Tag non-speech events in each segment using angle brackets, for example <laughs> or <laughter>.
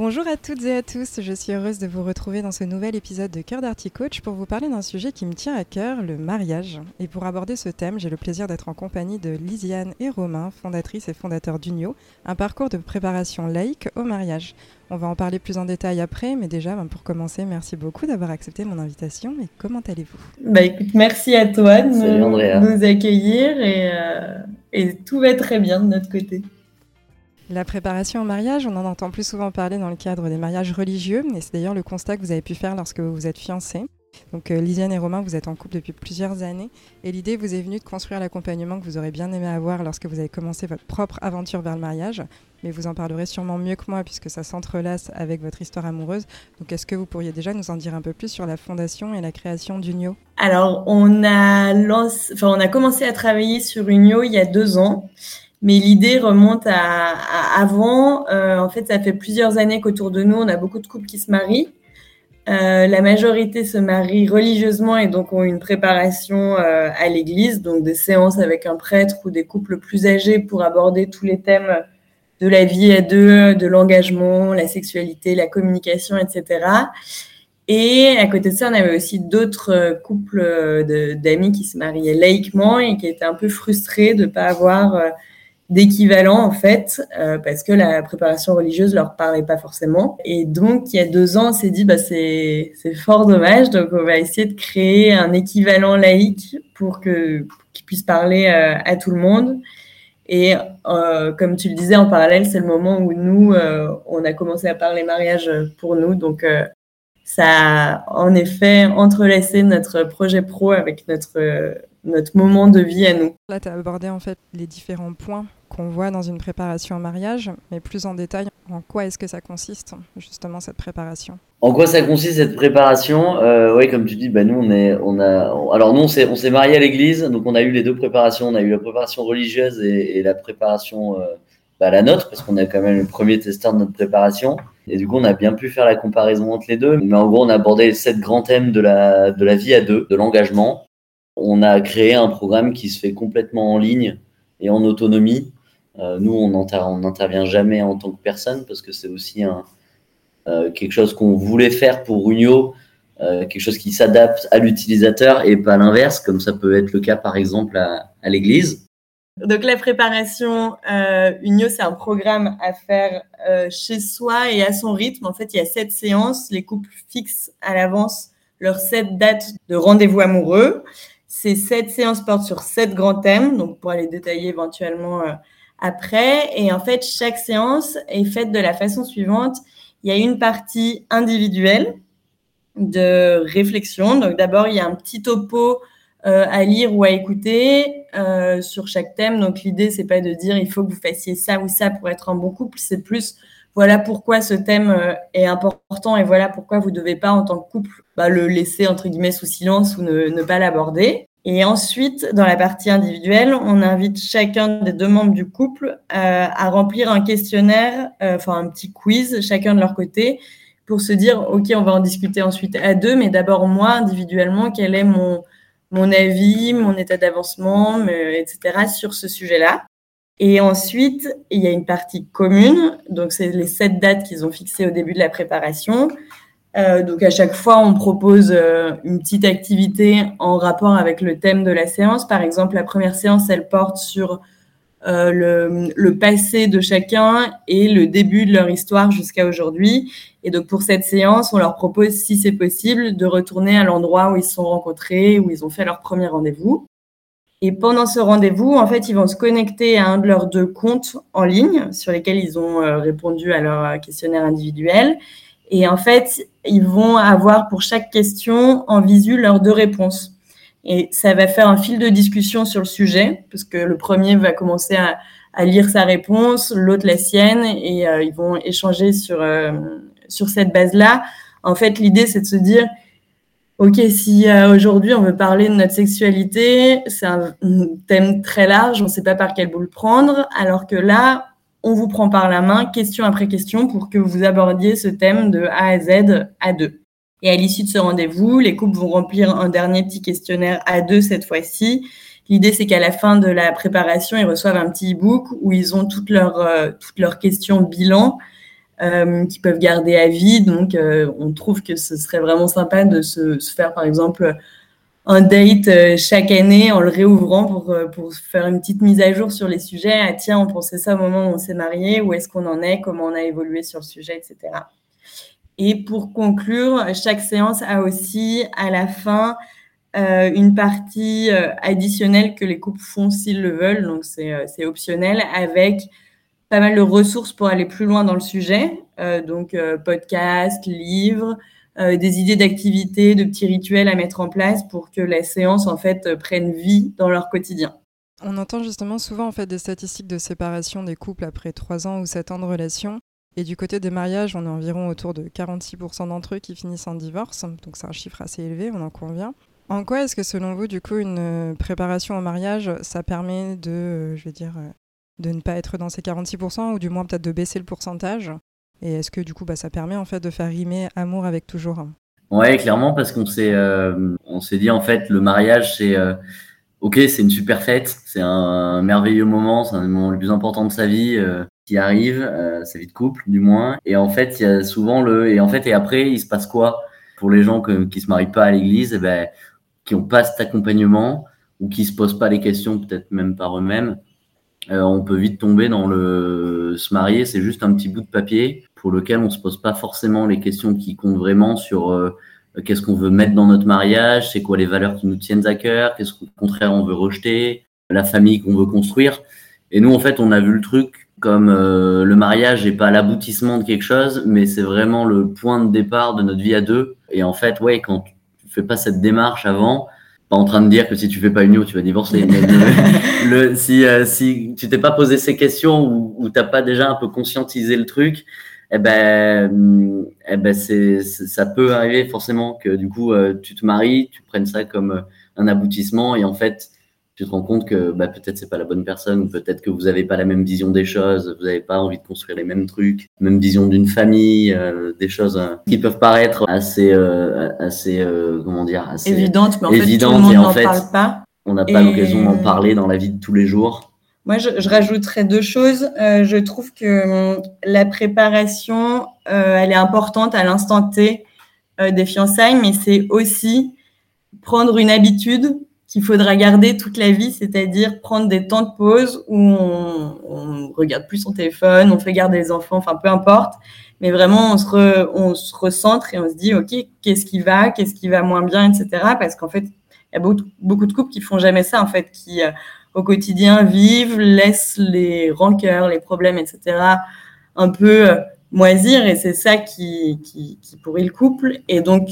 Bonjour à toutes et à tous, je suis heureuse de vous retrouver dans ce nouvel épisode de Cœur d'Articoach pour vous parler d'un sujet qui me tient à cœur, le mariage. Et pour aborder ce thème, j'ai le plaisir d'être en compagnie de Lisiane et Romain, fondatrices et fondateurs d'Unio, un parcours de préparation laïque au mariage. On va en parler plus en détail après, mais déjà, ben, pour commencer, merci beaucoup d'avoir accepté mon invitation. Et comment allez-vous? Bah écoute, merci à toi de nous, accueillir et, euh, et tout va très bien de notre côté. La préparation au mariage, on en entend plus souvent parler dans le cadre des mariages religieux, et c'est d'ailleurs le constat que vous avez pu faire lorsque vous êtes fiancés. Donc euh, Lisiane et Romain, vous êtes en couple depuis plusieurs années, et l'idée vous est venue de construire l'accompagnement que vous aurez bien aimé avoir lorsque vous avez commencé votre propre aventure vers le mariage, mais vous en parlerez sûrement mieux que moi puisque ça s'entrelace avec votre histoire amoureuse. Donc est-ce que vous pourriez déjà nous en dire un peu plus sur la fondation et la création d'Unio? Alors on a, on a commencé à travailler sur Unio il y a deux ans. Mais l'idée remonte à, avant. Euh, en fait, ça fait plusieurs années qu'autour de nous, on a beaucoup de couples qui se marient. Euh, la majorité se marient religieusement et donc ont une préparation euh, à l'église, donc des séances avec un prêtre ou des couples plus âgés pour aborder tous les thèmes de la vie à deux, de l'engagement, la sexualité, la communication, etc. Et à côté de ça, on avait aussi d'autres couples d'amis qui se mariaient laïquement et qui étaient un peu frustrés de ne pas avoir d'équivalent en fait, euh, parce que la préparation religieuse leur parlait pas forcément. Et donc il y a deux ans, on s'est dit bah c'est c'est fort dommage, donc on va essayer de créer un équivalent laïque pour que qui puisse parler euh, à tout le monde. Et euh, comme tu le disais en parallèle, c'est le moment où nous on a commencé à parler mariage pour nous, donc ça a en effet entrelacé notre projet pro avec notre notre moment de vie à nous. Là, tu as abordé en fait les différents points qu'on voit dans une préparation au mariage, mais plus en détail, en quoi est-ce que ça consiste justement cette préparation? En quoi ça consiste cette préparation? Euh, Oui, comme tu dis, bah, nous on est, on a, alors nous on s'est, on s'est marié à l'église, donc on a eu les deux préparations, on a eu la préparation religieuse et, la préparation, euh, bah, la nôtre, parce qu'on est quand même le premier testeur de notre préparation. Et du coup, on a bien pu faire la comparaison entre les deux. Mais en gros, on a abordé les sept grands thèmes de la, de la vie à deux, de l'engagement. On a créé un programme qui se fait complètement en ligne et en autonomie. Euh, nous, on n'intervient jamais en tant que personne parce que c'est aussi euh, quelque chose qu'on voulait faire pour Unio, euh, quelque chose qui s'adapte à l'utilisateur et pas l'inverse, comme ça peut être le cas par exemple à, l'église. Donc la préparation euh, Unio, c'est un programme à faire chez soi et à son rythme. En fait, il y a sept séances. Les couples fixent à l'avance leurs sept dates de rendez-vous amoureux. Ces sept séances portent sur sept grands thèmes, donc pour aller détailler éventuellement après. Et en fait, chaque séance est faite de la façon suivante. Il y a une partie individuelle de réflexion. Donc d'abord, il y a un petit topo euh, à lire ou à écouter euh, sur chaque thème. Donc l'idée, c'est pas de dire il faut que vous fassiez ça ou ça pour être un bon couple. C'est plus voilà pourquoi ce thème euh, est important et voilà pourquoi vous devez pas en tant que couple bah, le laisser entre guillemets sous silence ou ne, ne pas l'aborder. Et ensuite, dans la partie individuelle, on invite chacun des deux membres du couple euh, à remplir un questionnaire, euh, enfin un petit quiz, chacun de leur côté, pour se dire, OK, on va en discuter ensuite à deux, mais d'abord moi, individuellement, quel est mon, mon avis, mon état d'avancement, etc., sur ce sujet-là. Et ensuite, il y a une partie commune, donc c'est les sept dates qu'ils ont fixées au début de la préparation. Euh, donc à chaque fois, on propose euh, une petite activité en rapport avec le thème de la séance. Par exemple, la première séance, elle porte sur euh, le, le, passé de chacun et le début de leur histoire jusqu'à aujourd'hui. Et donc pour cette séance, on leur propose, si c'est possible, de retourner à l'endroit où ils se sont rencontrés, où ils ont fait leur premier rendez-vous. Et pendant ce rendez-vous, en fait, ils vont se connecter à un de leurs deux comptes en ligne sur lesquels ils ont répondu à leur questionnaire individuel. Et en fait, ils vont avoir pour chaque question en visu leurs deux réponses. Et ça va faire un fil de discussion sur le sujet, parce que le premier va commencer à, lire sa réponse, l'autre la sienne, et euh, ils vont échanger sur, euh, sur cette base-là, En fait, l'idée, c'est de se dire, OK, si euh, aujourd'hui on veut parler de notre sexualité, c'est un thème très large, on ne sait pas par quel bout le prendre, alors que là, on vous prend par la main, question après question, pour que vous abordiez ce thème de A à Z à deux. Et à l'issue de ce rendez-vous, les couples vont remplir un dernier petit questionnaire à deux cette fois-ci. L'idée, c'est qu'à la fin de la préparation, ils reçoivent un petit e-book où ils ont toutes leurs, euh, toutes leurs questions bilan euh, qui peuvent garder à vie. Donc, euh, on trouve que ce serait vraiment sympa de se, faire, par exemple, un date euh, chaque année en le réouvrant pour, pour faire une petite mise à jour sur les sujets. Ah, tiens, on pensait ça au moment où on s'est marié, où est-ce qu'on en est, comment on a évolué sur le sujet, etc. Et pour conclure, chaque séance a aussi à la fin euh, une partie additionnelle que les couples font s'ils le veulent, donc c'est optionnel, avec pas mal de ressources pour aller plus loin dans le sujet, euh, donc euh, podcasts, livres, euh, des idées d'activités, de petits rituels à mettre en place pour que la séance en fait prenne vie dans leur quotidien. On entend justement souvent en fait des statistiques de séparation des couples après 3 ans ou 7 ans de relation. Et du côté des mariages, on est environ autour de 46% d'entre eux qui finissent en divorce. Donc c'est un chiffre assez élevé, on en convient. En quoi est-ce que selon vous, du coup, une préparation au mariage, ça permet de, je vais dire, de ne pas être dans ces 46% ou du moins peut-être de baisser le pourcentage? Et est-ce que du coup bah, ça permet en fait de faire rimer amour avec toujours Ouais, clairement parce qu'on s'est euh, on s'est dit en fait le mariage c'est euh, ok c'est une super fête, c'est un, merveilleux moment, c'est un moment le plus important de sa vie euh, qui arrive, sa vie de couple du moins. Et en fait il y a souvent le et en fait et après il se passe quoi? Pour les gens que, qui se marient pas à l'église, eh ben qui ont pas cet accompagnement ou qui se posent pas les questions peut-être même par eux-mêmes on peut vite tomber dans le se marier, c'est juste un petit bout de papier pour lequel on se pose pas forcément les questions qui comptent vraiment sur euh, qu'est-ce qu'on veut mettre dans notre mariage, c'est quoi les valeurs qui nous tiennent à cœur, qu'est-ce qu'au contraire on veut rejeter, la famille qu'on veut construire. Et nous, en fait, on a vu le truc comme euh, le mariage n'est pas l'aboutissement de quelque chose, mais c'est vraiment le point de départ de notre vie à deux. Et en fait, ouais, quand tu fais pas cette démarche avant, pas en train de dire que si tu fais pas une tu vas divorcer. <laughs> le, si, euh, si tu t'es pas posé ces questions ou, ou t'as pas déjà un peu conscientisé le truc, eh ben, eh ben c'est, ça peut arriver forcément que du coup euh, tu te maries, tu prennes ça comme euh, un aboutissement et en fait tu te rends compte que bah, peut-être c'est pas la bonne personne, peut-être que vous n'avez pas la même vision des choses, vous n'avez pas envie de construire les mêmes trucs, même vision d'une famille, euh, des choses euh, qui peuvent paraître assez, euh, assez, comment dire, assez évidentes, mais en fait tout le monde n'en parle pas. On n'a pas l'occasion d'en parler dans la vie de tous les jours. Moi, je, rajouterais deux choses. je trouve que hum, la préparation, elle est importante à l'instant T des fiançailles, mais c'est aussi prendre une habitude qu'il faudra garder toute la vie, c'est-à-dire prendre des temps de pause où on, on regarde plus son téléphone, on fait garder les enfants, enfin peu importe, mais vraiment on se, recentre et on se dit ok qu'est-ce qui va, qu'est-ce qui va moins bien, etc. Parce qu'en fait il y a beaucoup, beaucoup, de couples qui font jamais ça en fait, qui euh, au quotidien vivent, laissent les rancœurs, les problèmes, etc. un peu euh, moisir et c'est ça qui, qui, pourrit le couple et donc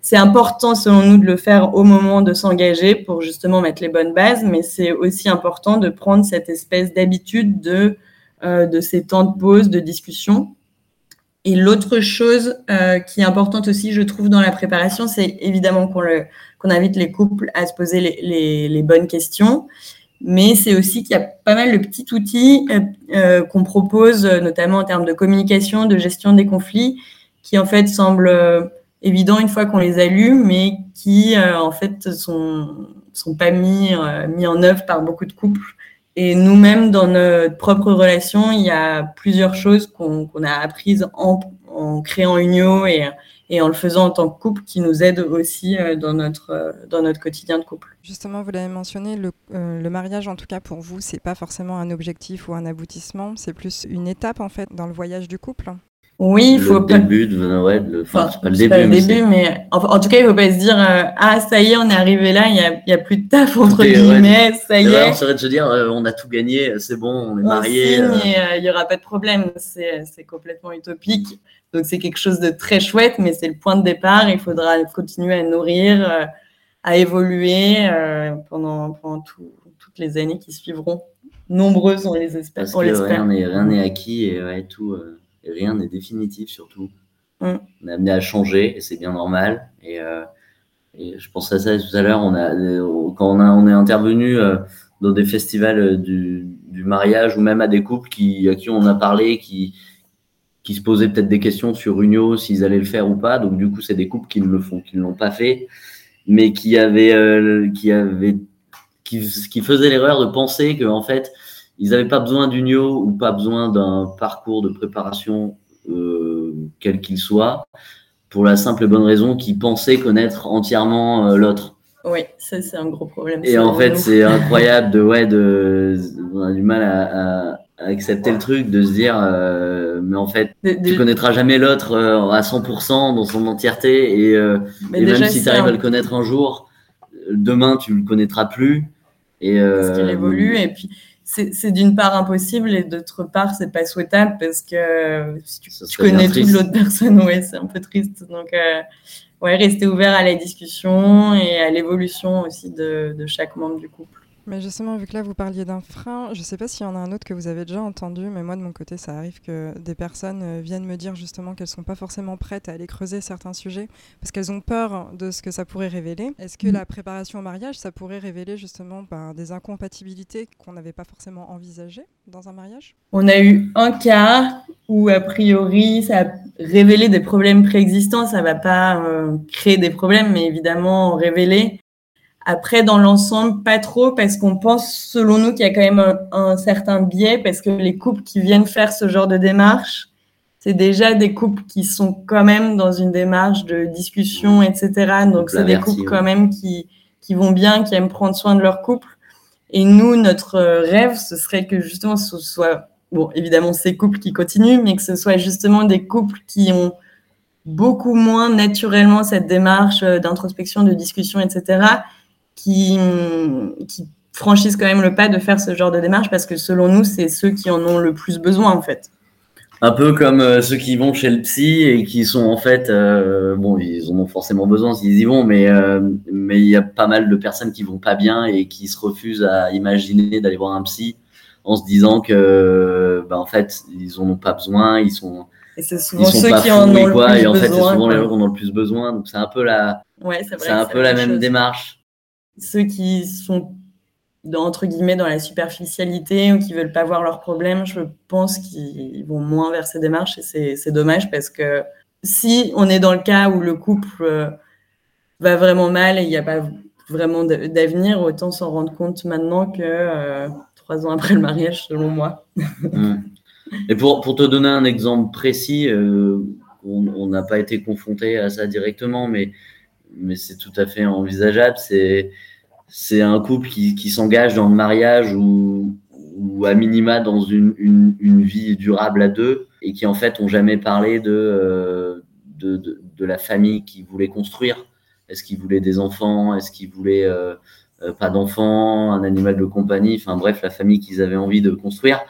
c'est important selon nous de le faire au moment de s'engager pour justement mettre les bonnes bases, mais c'est aussi important de prendre cette espèce d'habitude de, euh, de ces temps de pause, de discussion. Et l'autre chose euh, qui est importante aussi, je trouve, dans la préparation, c'est évidemment qu'on qu'on invite les couples à se poser les, les bonnes questions, mais c'est aussi qu'il y a pas mal de petits outils euh, euh qu'on propose, notamment en termes de communication, de gestion des conflits, qui en fait semblent évident une fois qu'on les allume, mais qui euh, en fait sont sont pas mis euh, mis en œuvre par beaucoup de couples. Et nous-mêmes, dans notre propre relation, il y a plusieurs choses qu'on a apprises en, en créant Unio et, et en le faisant en tant que couple qui nous aident aussi euh, dans notre, dans notre quotidien de couple. Justement, vous l'avez mentionné, le, le, mariage, en tout cas pour vous, c'est pas forcément un objectif ou un aboutissement, c'est plus une étape en fait dans le voyage du couple. Oui, il faut le début de ouais, le, enfin, pas le début, pas le début mais, en, tout cas, il faut pas se dire euh, ah ça y est, on est arrivé là, il y a, plus de taf entre guillemets, ça y est. on serait de se dire euh, on a tout gagné, c'est bon, on est mariés. Euh... il y aura pas de problème, c'est complètement utopique. Donc c'est quelque chose de très chouette, mais c'est le point de départ. Il faudra continuer à nourrir, euh, à évoluer pendant pendant tout, toutes les années qui suivront. Nombreuses, on les espère. Parce on que rien n'est acquis et ouais, tout rien n'est définitif surtout. Mm. On est amené à changer et c'est bien normal. Et, euh, et, je pense à ça tout à l'heure. On a, quand on, a, on est intervenu euh, dans des festivals du, du, mariage ou même à des couples qui, à qui on a parlé, qui, qui se posaient peut-être des questions sur Unio, s'ils allaient le faire ou pas. Donc du coup, c'est des couples qui ne le font, qui ne l'ont pas fait, mais qui avaient, euh, qui avaient, qui, qui faisaient l'erreur de penser que en fait, ils n'avaient pas besoin d'Unio ou pas besoin d'un parcours de préparation euh, quel qu'il soit, pour la simple et bonne raison qu'ils pensaient connaître entièrement euh, l'autre. Oui, ça c'est un gros problème. Et en fait, c'est incroyable de ouais, de, on a du mal à, à, accepter le truc, de se dire, euh, mais en fait, tu connaîtras jamais l'autre à 100% dans son entièreté, et, et même si tu arrives à le connaître un jour, demain tu le connaîtras plus. Et, Parce qu'il évolue, et puis c'est d'une part impossible et d'autre part c'est pas souhaitable parce que tu, connais toute l'autre personne ouais c'est un peu triste donc euh, ouais rester ouvert à la discussion et à l'évolution aussi de, de, chaque membre du couple mais justement, vu que là vous parliez d'un frein, je ne sais pas s'il y en a un autre que vous avez déjà entendu, mais moi de mon côté, ça arrive que des personnes euh, viennent me dire justement qu'elles ne sont pas forcément prêtes à aller creuser certains sujets parce qu'elles ont peur de ce que ça pourrait révéler. Est-ce que mm. la préparation au mariage, ça pourrait révéler justement ben, des incompatibilités qu'on n'avait pas forcément envisagées dans un mariage? On a eu un cas où a priori ça a révélé des problèmes préexistants, ça ne va pas euh, créer des problèmes, mais évidemment révéler. Après, dans l'ensemble, pas trop, parce qu'on pense, selon nous, qu'il y a quand même un, certain biais, parce que les couples qui viennent faire ce genre de démarche, c'est déjà des couples qui sont quand même dans une démarche de discussion, etc. Donc, c'est des couples quand même qui, qui vont bien, qui aiment prendre soin de leur couple. Et nous, notre rêve, ce serait que justement, ce soit, bon, évidemment, ces couples qui continuent, mais que ce soit justement des couples qui ont beaucoup moins naturellement cette démarche d'introspection, de discussion, etc qui, qui franchissent quand même le pas de faire ce genre de démarche parce que selon nous, c'est ceux qui en ont le plus besoin en fait. Un peu comme euh, ceux qui vont chez le psy et qui sont en fait, euh, bon, ils en ont forcément besoin s'ils y vont, mais euh, mais il y a pas mal de personnes qui vont pas bien et qui se refusent à imaginer d'aller voir un psy en se disant que, bah, en fait, ils en ont pas besoin, ils sont, et c'est souvent ceux qui en ont le plus besoin. Et en fait, c'est souvent les gens qui en ont le plus besoin. Donc c'est un peu la, ouais, c'est un peu la même démarche ceux qui sont dans, entre guillemets dans la superficialité ou qui veulent pas voir leurs problèmes, je pense qu'ils vont moins vers ces démarches et c'est dommage parce que si on est dans le cas où le couple euh, va vraiment mal et il n'y a pas vraiment d'avenir, autant s'en rendre compte maintenant que euh, trois ans après le mariage, selon moi. <laughs> Mmh. Et pour, pour, te donner un exemple précis, euh, on n'a pas été confronté à ça directement, mais mais c'est tout à fait envisageable. C'est c'est un couple qui, qui s'engage dans le mariage ou, ou à minima dans une, une, une, vie durable à deux et qui en fait ont jamais parlé de, euh, de, de, la famille qu'ils voulaient construire. Est-ce qu'ils voulaient des enfants? Est-ce qu'ils voulaient euh, euh, pas d'enfants Un animal de compagnie? Enfin bref, la famille qu'ils avaient envie de construire.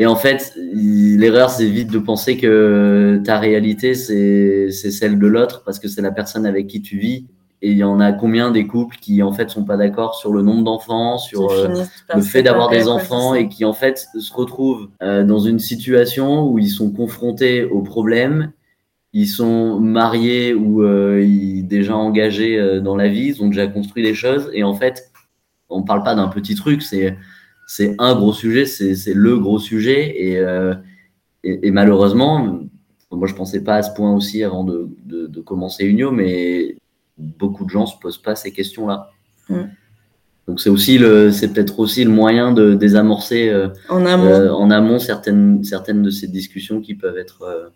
Et en fait, l'erreur, c'est vite de penser que ta réalité, c'est celle de l'autre parce que c'est la personne avec qui tu vis. Et il y en a combien des couples qui, en fait, sont pas d'accord sur le nombre d'enfants, sur euh, le fait d'avoir des enfants et qui, en fait, se retrouvent euh, dans une situation où ils sont confrontés aux problèmes, ils sont mariés ou euh, ils déjà engagés dans la vie, ils ont déjà construit des choses. Et en fait, on parle pas d'un petit truc, c'est c'est un gros sujet, c'est le gros sujet. Et, euh, et, et, malheureusement, moi je pensais pas à ce point aussi avant de, de, de commencer Unio, mais beaucoup de gens se posent pas ces questions-là. Mm. Donc c'est aussi le, c'est peut-être aussi le moyen de désamorcer euh, en, amont. Euh, en amont certaines certaines de ces discussions qui peuvent être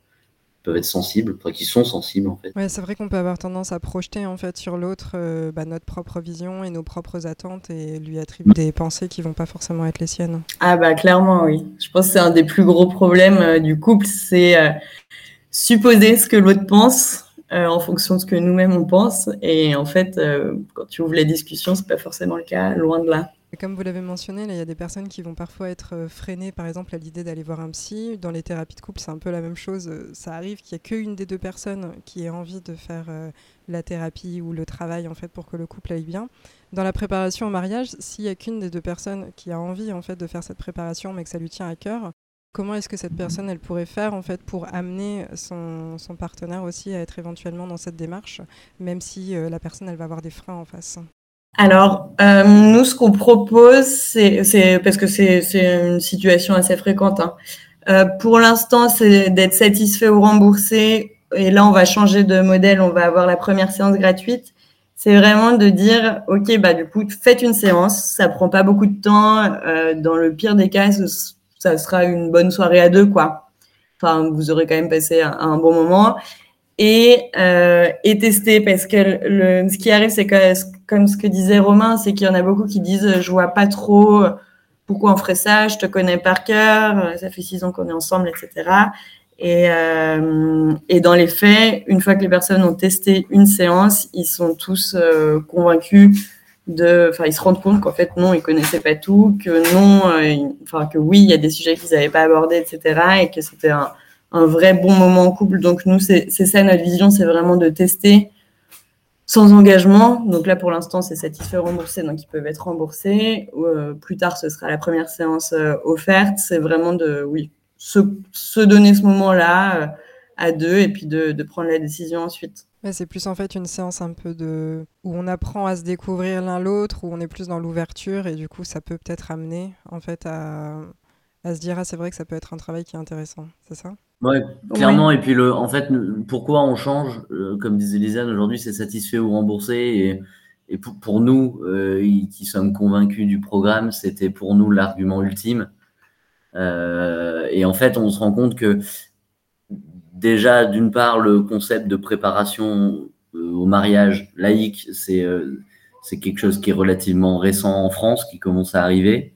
peuvent être sensibles, enfin qui sont sensibles en fait. Ouais, c'est vrai qu'on peut avoir tendance à projeter en fait sur l'autre euh, bah, notre propre vision et nos propres attentes et lui attribuer des pensées qui vont pas forcément être les siennes. Ah bah clairement oui. Je pense que c'est un des plus gros problèmes euh, du couple, c'est euh, supposer ce que l'autre pense en fonction de ce que nous-mêmes on pense et en fait quand tu ouvres la discussion c'est pas forcément le cas, loin de là. Comme vous l'avez mentionné, il y a des personnes qui vont parfois être euh, freinées, par exemple, à l'idée d'aller voir un psy. Dans les thérapies de couple, c'est un peu la même chose. Euh, ça arrive qu'il n'y ait qu'une des deux personnes qui ait envie de faire euh, la thérapie ou le travail en fait pour que le couple aille bien. Dans la préparation au mariage, s'il n'y a qu'une des deux personnes qui a envie en fait de faire cette préparation, mais que ça lui tient à cœur, Comment est-ce que cette personne, elle pourrait faire en fait pour amener son, partenaire aussi à être éventuellement dans cette démarche, même si la personne, elle va avoir des freins en face? Alors, euh, nous, ce qu'on propose, c'est parce que c'est une situation assez fréquente. Hein. Euh, pour l'instant, c'est d'être satisfait ou remboursé. Et là, on va changer de modèle. On va avoir la première séance gratuite. C'est vraiment de dire, OK, bah, du coup, faites une séance. Ça prend pas beaucoup de temps. Euh, dans le pire des cas, ça sera une bonne soirée à deux, quoi. Enfin, vous aurez quand même passé un, bon moment. Et, euh, et tester, parce que le, ce qui arrive, c'est que, comme ce que disait Romain, c'est qu'il y en a beaucoup qui disent, je vois pas trop pourquoi on ferait ça, je te connais par cœur, ça fait six ans qu'on est ensemble, etc. Et, euh, et, dans les faits, une fois que les personnes ont testé une séance, ils sont tous euh, convaincus de, enfin, ils se rendent compte qu'en fait, non, ils connaissaient pas tout, que non, euh, enfin, que oui, il y a des sujets qu'ils n'avaient pas abordés, etc. Et que c'était un, un, vrai bon moment en couple. Donc, nous, c'est ça notre vision, c'est vraiment de tester sans engagement. Donc là, pour l'instant, c'est satisfait remboursé, donc ils peuvent être remboursés. plus tard, ce sera la première séance offerte. C'est vraiment de, oui, se, donner ce moment-là euh, à deux et puis de, prendre la décision ensuite. c'est plus en fait une séance un peu de où on apprend à se découvrir l'un l'autre, où on est plus dans l'ouverture et du coup ça peut peut-être amener en fait à, à se dire ah c'est vrai que ça peut être un travail qui est intéressant, c'est ça? Ouais, clairement. Et puis le, en fait, pourquoi on change, euh, comme disait Lisanne aujourd'hui, c'est satisfait ou remboursé. Et, et pour, pour, nous, euh, qui sommes convaincus du programme, c'était pour nous l'argument ultime. Euh, et en fait, on se rend compte que déjà, d'une part, le concept de préparation au mariage laïque, c'est c'est quelque chose qui est relativement récent en France, qui commence à arriver.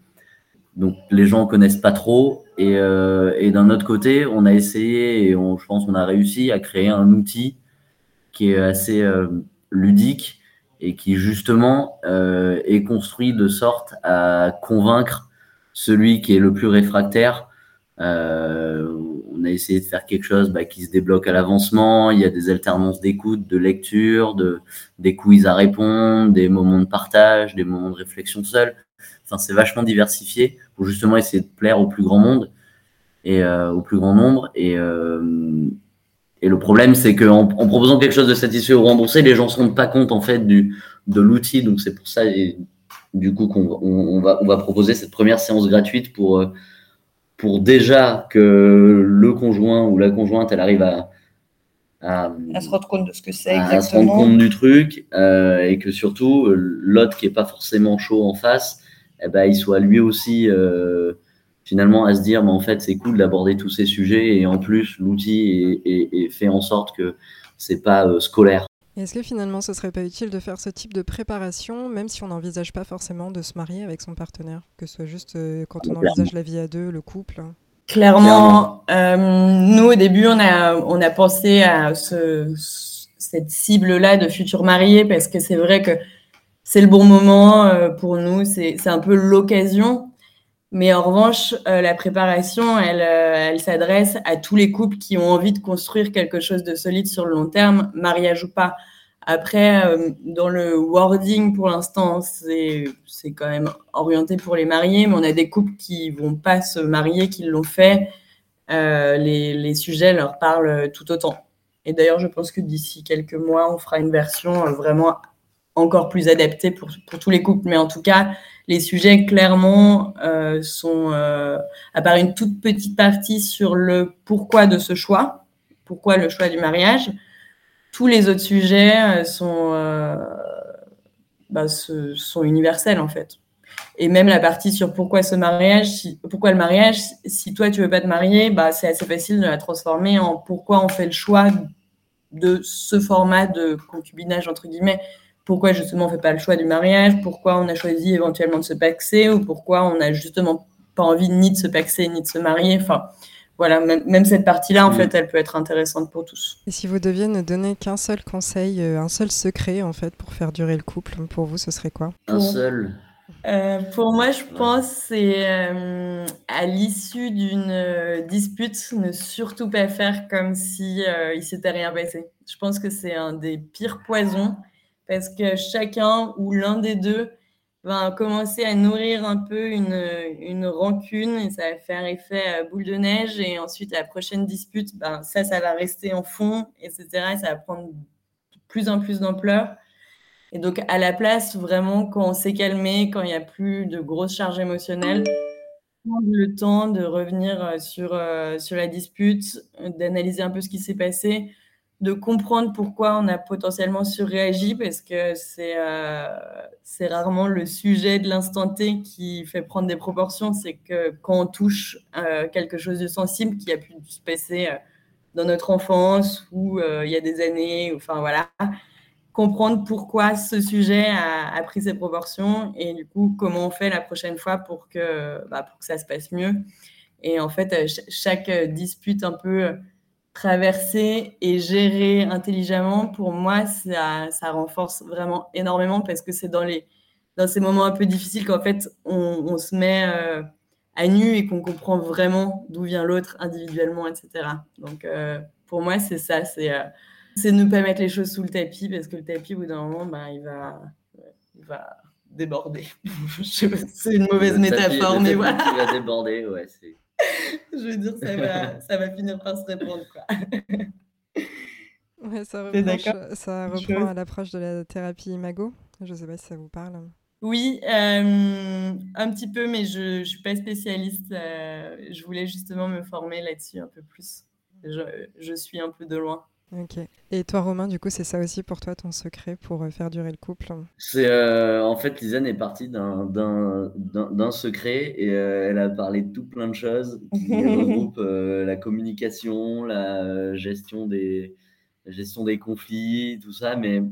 Donc les gens connaissent pas trop. Et, et d'un autre côté, on a essayé et on, je pense qu'on a réussi à créer un outil qui est assez ludique et qui justement est construit de sorte à convaincre celui qui est le plus réfractaire, euh, on a essayé de faire quelque chose bah, qui se débloque à l'avancement. Il y a des alternances d'écoute, de lecture, de, des quiz à répondre, des moments de partage, des moments de réflexion seul. Enfin, c'est vachement diversifié pour justement essayer de plaire au plus grand monde et euh, au plus grand nombre. Et, euh, et le problème, c'est qu'en en proposant quelque chose de satisfait ou remboursé, les gens ne se rendent pas compte en fait du, de l'outil. Donc c'est pour ça. Et, du coup qu'on on, va, on va proposer cette première séance gratuite pour, euh, pour déjà que le conjoint ou la conjointe, elle arrive à, à, se rendre compte de ce que c'est à, se rendre compte du truc euh, et que surtout l'autre qui est pas forcément chaud en face, eh ben, il soit lui aussi euh, finalement à se dire mais en fait c'est cool d'aborder tous ces sujets et en plus l'outil est, est, fait en sorte que c'est pas scolaire. Est-ce que finalement ce serait pas utile de faire ce type de préparation, même si on n'envisage pas forcément de se marier avec son partenaire, que ce soit juste euh, quand on envisage la vie à deux, le couple? Clairement, euh, nous au début on a, on a pensé à ce, cette cible-là de futurs mariés parce que c'est vrai que c'est le bon moment euh, pour nous, c'est un peu l'occasion. Mais en revanche, la préparation, elle, elle s'adresse à tous les couples qui ont envie de construire quelque chose de solide sur le long terme, mariage ou pas. Après, euh, dans le wording, pour l'instant, c'est quand même orienté pour les mariés, mais on a des couples qui vont pas se marier, qui l'ont fait. Euh, les, les, sujets leur parlent tout autant. Et d'ailleurs, je pense que d'ici quelques mois, on fera une version euh, vraiment encore plus adaptée pour, pour, tous les couples. Mais en tout cas, les sujets, clairement, euh, sont, euh, à part une toute petite partie sur le pourquoi de ce choix, pourquoi le choix du mariage, tous les autres sujets euh, sont, bah, sont universels en fait. Et même la partie sur pourquoi ce mariage, pourquoi le mariage, si toi tu veux pas te marier, bah, c'est assez facile de la transformer en pourquoi on fait le choix de ce format de concubinage entre guillemets. Pourquoi justement on fait pas le choix du mariage, pourquoi on a choisi éventuellement de se paxer ou pourquoi on a justement pas envie ni de se paxer ni de se marier. Enfin, voilà, même, cette partie-là, en mm. fait, elle peut être intéressante pour tous. Et si vous deviez ne donner qu'un seul conseil, euh, un seul secret, en fait, pour faire durer le couple, pour vous, ce serait quoi? Un seul euh, pour moi, je pense c'est euh, à l'issue d'une dispute, ne surtout pas faire comme si il s'était rien passé. Je pense que c'est un des pires poisons parce que chacun ou l'un des deux va commencer à nourrir un peu une, une rancune et ça va faire effet boule de neige. Et ensuite, la prochaine dispute, ben, ça, ça va rester en fond, etc. Et ça va prendre de plus en plus d'ampleur. Et donc, à la place, vraiment, quand on s'est calmé, quand il n'y a plus de grosses charges émotionnelles, le temps de revenir sur, sur la dispute, d'analyser un peu ce qui s'est passé, de comprendre pourquoi on a potentiellement surréagi parce que c'est euh, c'est rarement le sujet de l'instant T qui fait prendre des proportions. C'est que quand on touche euh, quelque chose de sensible qui a pu se passer euh, dans notre enfance ou il y a des années, enfin voilà, comprendre pourquoi ce sujet a, a, pris ses proportions et du coup comment on fait la prochaine fois pour que, bah, pour que ça se passe mieux. Et en fait, chaque dispute un peu traverser et gérer intelligemment, pour moi, ça, ça renforce vraiment énormément parce que c'est dans, les, dans ces moments un peu difficiles qu'en fait, on, on, se met euh, à nu et qu'on comprend vraiment d'où vient l'autre individuellement, etc. Donc, euh, pour moi, c'est ça, c'est euh, c'est ne pas mettre les choses sous le tapis parce que le tapis, au bout d'un moment, ben, il, va, il va déborder. <laughs> c'est une mauvaise métaphore, mais voilà. Il va déborder, ouais, c'est <laughs> je veux dire, ça va, ça va finir par se répondre. Quoi. Ouais, ça reprend, ça reprend à l'approche de la thérapie Imago. Je ne sais pas si ça vous parle. Oui, euh, un petit peu, mais je ne suis pas spécialiste. Euh, je voulais justement me former là-dessus un peu plus. Je, je suis un peu de loin. Ok. Et toi, Romain, du coup, c'est ça aussi pour toi ton secret pour euh, faire durer le couple C'est euh, en fait, Lisanne est partie d'un secret et euh, elle a parlé de tout plein de choses qui <laughs> regroupent la communication, la gestion des la gestion des conflits, tout ça. Mais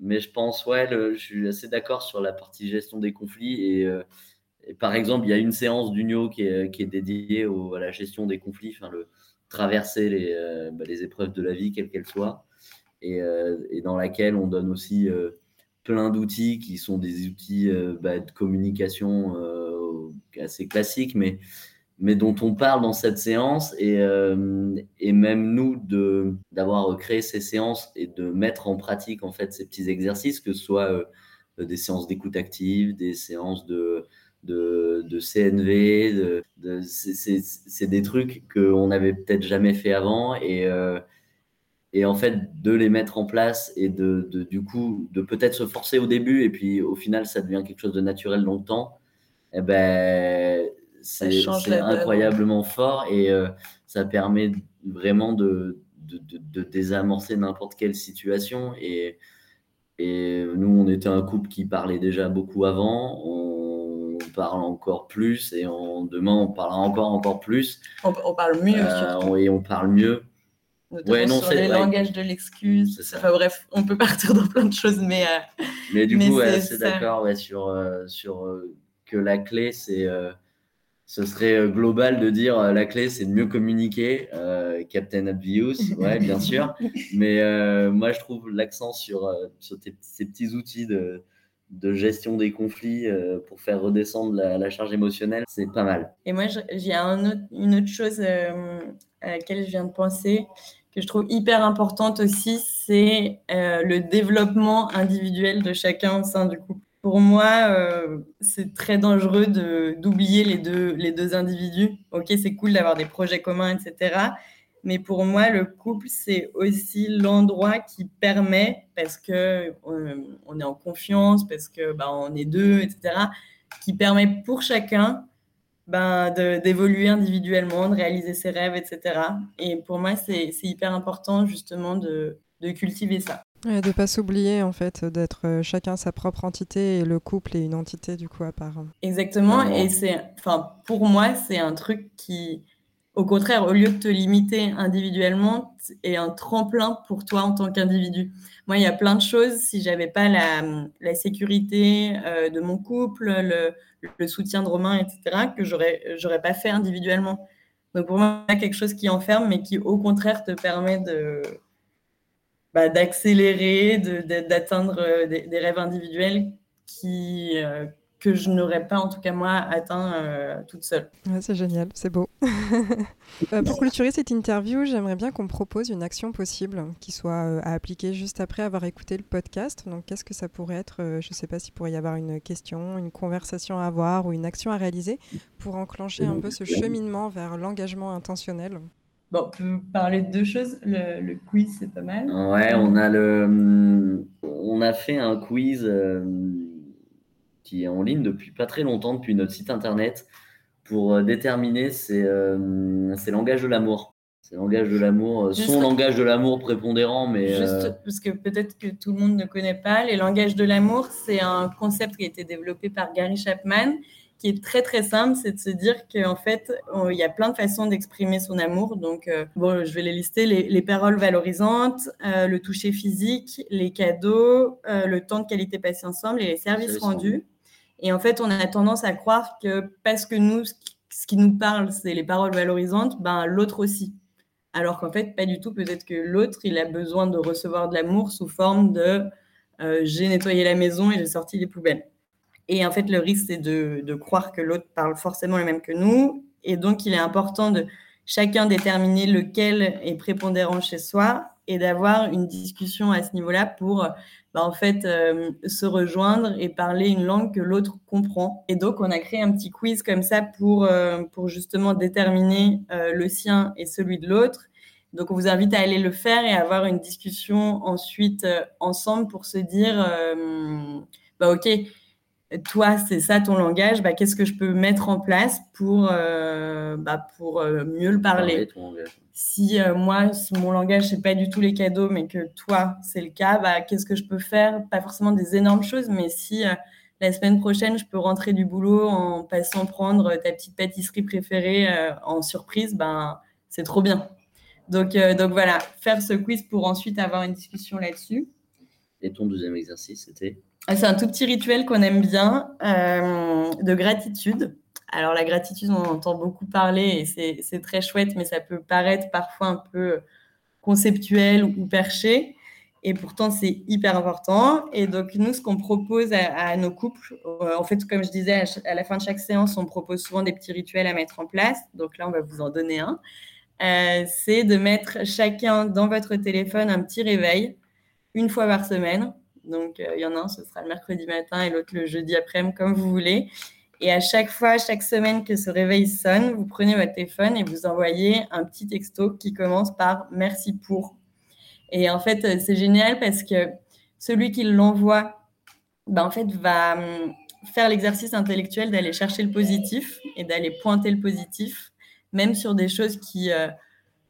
mais je pense, ouais, je suis assez d'accord sur la partie gestion des conflits et, et par exemple, il y a une séance d'Unio qui est, qui est dédiée au, à la gestion des conflits, enfin le traverser les, euh, bah, les épreuves de la vie, quelles qu'elles soient, et, euh, et, dans laquelle on donne aussi euh, plein d'outils qui sont des outils bah, de communication assez classiques, mais, mais dont on parle dans cette séance. Et, et même nous, d'avoir créé ces séances et de mettre en pratique en fait ces petits exercices, que ce soit des séances d'écoute active, des séances de de, de CNV, de, de c'est des trucs qu'on n'avait peut-être jamais fait avant et, euh, et en fait de les mettre en place et de, de du coup de peut-être se forcer au début et puis au final ça devient quelque chose de naturel dans le temps, et eh ben c'est incroyablement fort et euh, ça permet vraiment de, de, de désamorcer n'importe quelle situation et, et nous on était un couple qui parlait déjà beaucoup avant. On, parle encore plus et on, demain on parlera encore encore plus. On, parle mieux euh, Et on parle mieux. ouais, non, sur les langages de l'excuse. Enfin, bref, on peut <laughs> partir dans plein de choses, mais. Euh, mais du coup, c'est d'accord ouais, sur, euh, sur que la clé, c'est. ce serait global de dire la clé, c'est de mieux communiquer. Captain Obvious, ouais, bien sûr. <laughs> mais moi, je trouve l'accent sur, sur ces petits outils de de gestion des conflits euh, pour faire redescendre la, charge émotionnelle, c'est pas mal. Et moi, j'ai un une autre chose euh, à laquelle je viens de penser, que je trouve hyper importante aussi, c'est euh, le développement individuel de chacun au sein du couple. Pour moi, c'est très dangereux d'oublier les deux, les deux individus. Ok, c'est cool d'avoir des projets communs, etc. Mais pour moi, le couple, c'est aussi l'endroit qui permet, parce que euh, on est en confiance, parce que bah, on est deux, etc., qui permet pour chacun ben, d'évoluer individuellement, de réaliser ses rêves, etc. Et pour moi, c'est hyper important justement de, de cultiver ça. Et de pas s'oublier en fait, d'être euh, chacun sa propre entité et le couple est une entité du coup à part. Exactement. Et c'est, enfin, pour moi, c'est un truc qui, au contraire, au lieu de te limiter individuellement, est un tremplin pour toi en tant qu'individu. Moi, il y a plein de choses. Si j'avais pas la, sécurité euh, de mon couple, le, soutien de Romain, etc., que j'aurais, j'aurais pas fait individuellement. Donc pour moi, il y a quelque chose qui enferme, mais qui au contraire te permet de bah, d'accélérer, d'atteindre des, des, rêves individuels qui euh, que je n'aurais pas, en tout cas moi, atteint euh, toute seule. c'est génial, c'est beau. <laughs> Euh, pour clôturer cette interview, j'aimerais bien qu'on me propose une action possible qui soit euh, à appliquer juste après avoir écouté le podcast. Donc, qu'est-ce que ça pourrait être Je ne sais pas s'il pourrait y avoir une question, une conversation à avoir ou une action à réaliser pour enclencher un peu ce cheminement vers l'engagement intentionnel? Bon, on peut parler de deux choses. Le, quiz, c'est pas mal. Ouais, on a le, on a fait un quiz qui est en ligne depuis pas très longtemps, depuis notre site internet, pour euh, déterminer ses, euh, langages de l'amour. C'est langage de l'amour, euh, son langage de l'amour prépondérant, mais. Juste parce que peut-être que tout le monde ne connaît pas, les langages de l'amour, c'est un concept qui a été développé par Gary Chapman, qui est très très simple, c'est de se dire qu'en fait, il y a plein de façons d'exprimer son amour. Donc, bon, je vais les lister les, paroles valorisantes, le toucher physique, les cadeaux, le temps de qualité passé ensemble et les services rendus. Et en fait, on a tendance à croire que parce que nous, ce qui nous parle, c'est les paroles valorisantes, ben l'autre aussi. Alors qu'en fait, pas du tout. Peut-être que l'autre, il a besoin de recevoir de l'amour sous forme de euh, j'ai nettoyé la maison et j'ai sorti les poubelles. Et en fait, le risque, c'est de, de croire que l'autre parle forcément le même que nous. Et donc, il est important de chacun déterminer lequel est prépondérant chez soi et d'avoir une discussion à ce niveau-là pour bah, en fait euh, se rejoindre et parler une langue que l'autre comprend. Et donc on a créé un petit quiz comme ça pour euh, pour justement déterminer euh, le sien et celui de l'autre. Donc on vous invite à aller le faire et à avoir une discussion ensuite ensemble pour se dire bah ok toi, c'est ça ton langage, bah, qu'est-ce que je peux mettre en place pour, euh, bah, pour euh, mieux le parler? Si euh, moi, mon langage, c'est pas du tout les cadeaux, mais que toi, c'est le cas, bah, qu'est-ce que je peux faire? Pas forcément des énormes choses, mais si la semaine prochaine, je peux rentrer du boulot en passant prendre ta petite pâtisserie préférée en surprise, ben, c'est trop bien. Donc, donc voilà, faire ce quiz pour ensuite avoir une discussion là-dessus. Et ton deuxième exercice, c'était ah, c'est un tout petit rituel qu'on aime bien, euh, de gratitude. Alors la gratitude, on entend beaucoup parler et c'est très chouette, mais ça peut paraître parfois un peu conceptuel ou perché. Et pourtant, c'est hyper important. Et donc, nous, ce qu'on propose à, nos couples, euh, en fait, comme je disais, à, la fin de chaque séance, on propose souvent des petits rituels à mettre en place. Donc là, on va vous en donner un. Euh, c'est de mettre chacun dans votre téléphone un petit réveil une fois par semaine donc, euh, il y en a un, ce sera le mercredi matin et l'autre le jeudi après-midi, comme vous voulez. Et à chaque fois, chaque semaine que ce réveil sonne, vous prenez votre téléphone et vous envoyez un petit texto qui commence par merci pour. Et en fait, euh, c'est génial parce que celui qui l'envoie, ben, en fait, va hum, faire l'exercice intellectuel d'aller chercher le positif et d'aller pointer le positif, même sur des choses qui, euh,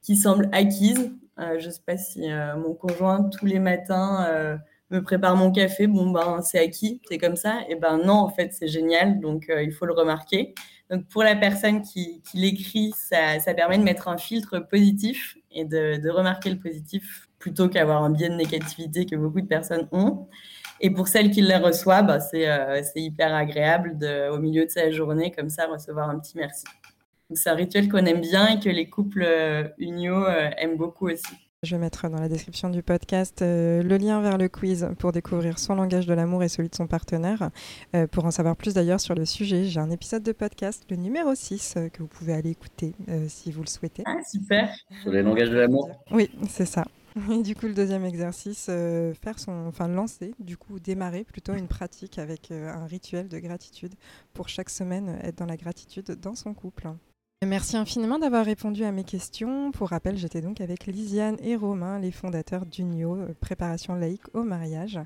qui semblent acquises. Je ne sais pas si mon conjoint, tous les matins, me prépare mon café, bon ben c'est acquis, c'est comme ça. Et ben non, en fait c'est génial, donc euh, il faut le remarquer. Donc pour la personne qui, l'écrit, ça, permet de mettre un filtre positif et de, remarquer le positif plutôt qu'avoir un biais de négativité que beaucoup de personnes ont. Et pour celle qui les reçoit, ben, c'est euh, hyper agréable au milieu de sa journée, comme ça, recevoir un petit merci. C'est un rituel qu'on aime bien et que les couples euh, unio aiment beaucoup aussi. Je vais mettre dans la description du podcast euh, le lien vers le quiz pour découvrir son langage de l'amour et celui de son partenaire. Euh, pour en savoir plus d'ailleurs sur le sujet, j'ai un épisode de podcast, le numéro 6, euh, que vous pouvez aller écouter si vous le souhaitez. Ah, super Sur les langages de l'amour Oui, c'est ça. Et du coup, le deuxième exercice, faire son, enfin lancer, du coup démarrer plutôt une pratique avec un rituel de gratitude pour chaque semaine être dans la gratitude dans son couple. Merci infiniment d'avoir répondu à mes questions. Pour rappel, j'étais donc avec Lisiane et Romain, les fondateurs d'Unio, euh, préparation laïque au mariage.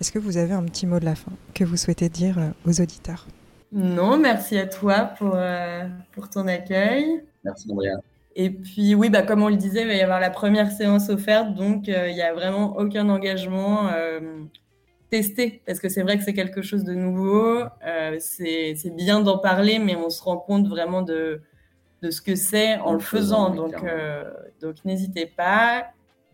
Est-ce que vous avez un petit mot de la fin que vous souhaitez dire euh, aux auditeurs? Non, merci à toi pour, euh, pour ton accueil. Merci Andrea. Et puis oui, bah, comme on le disait, il va y avoir la première séance offerte, donc il n'y a vraiment aucun engagement testé, parce que c'est vrai que c'est quelque chose de nouveau. c'est bien d'en parler, mais on se rend compte vraiment de de ce que c'est en, le faisant. donc, euh, donc n'hésitez pas.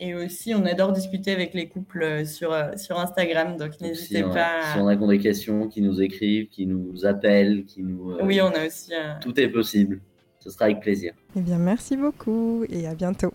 Et aussi, on adore discuter avec les couples euh, sur, euh, sur Instagram, donc n'hésitez pas. Si on a des questions, qui nous écrivent, qui nous appellent, qui nous. oui, on a aussi. Tout est possible. Ce sera avec plaisir. Eh bien, merci beaucoup et à bientôt.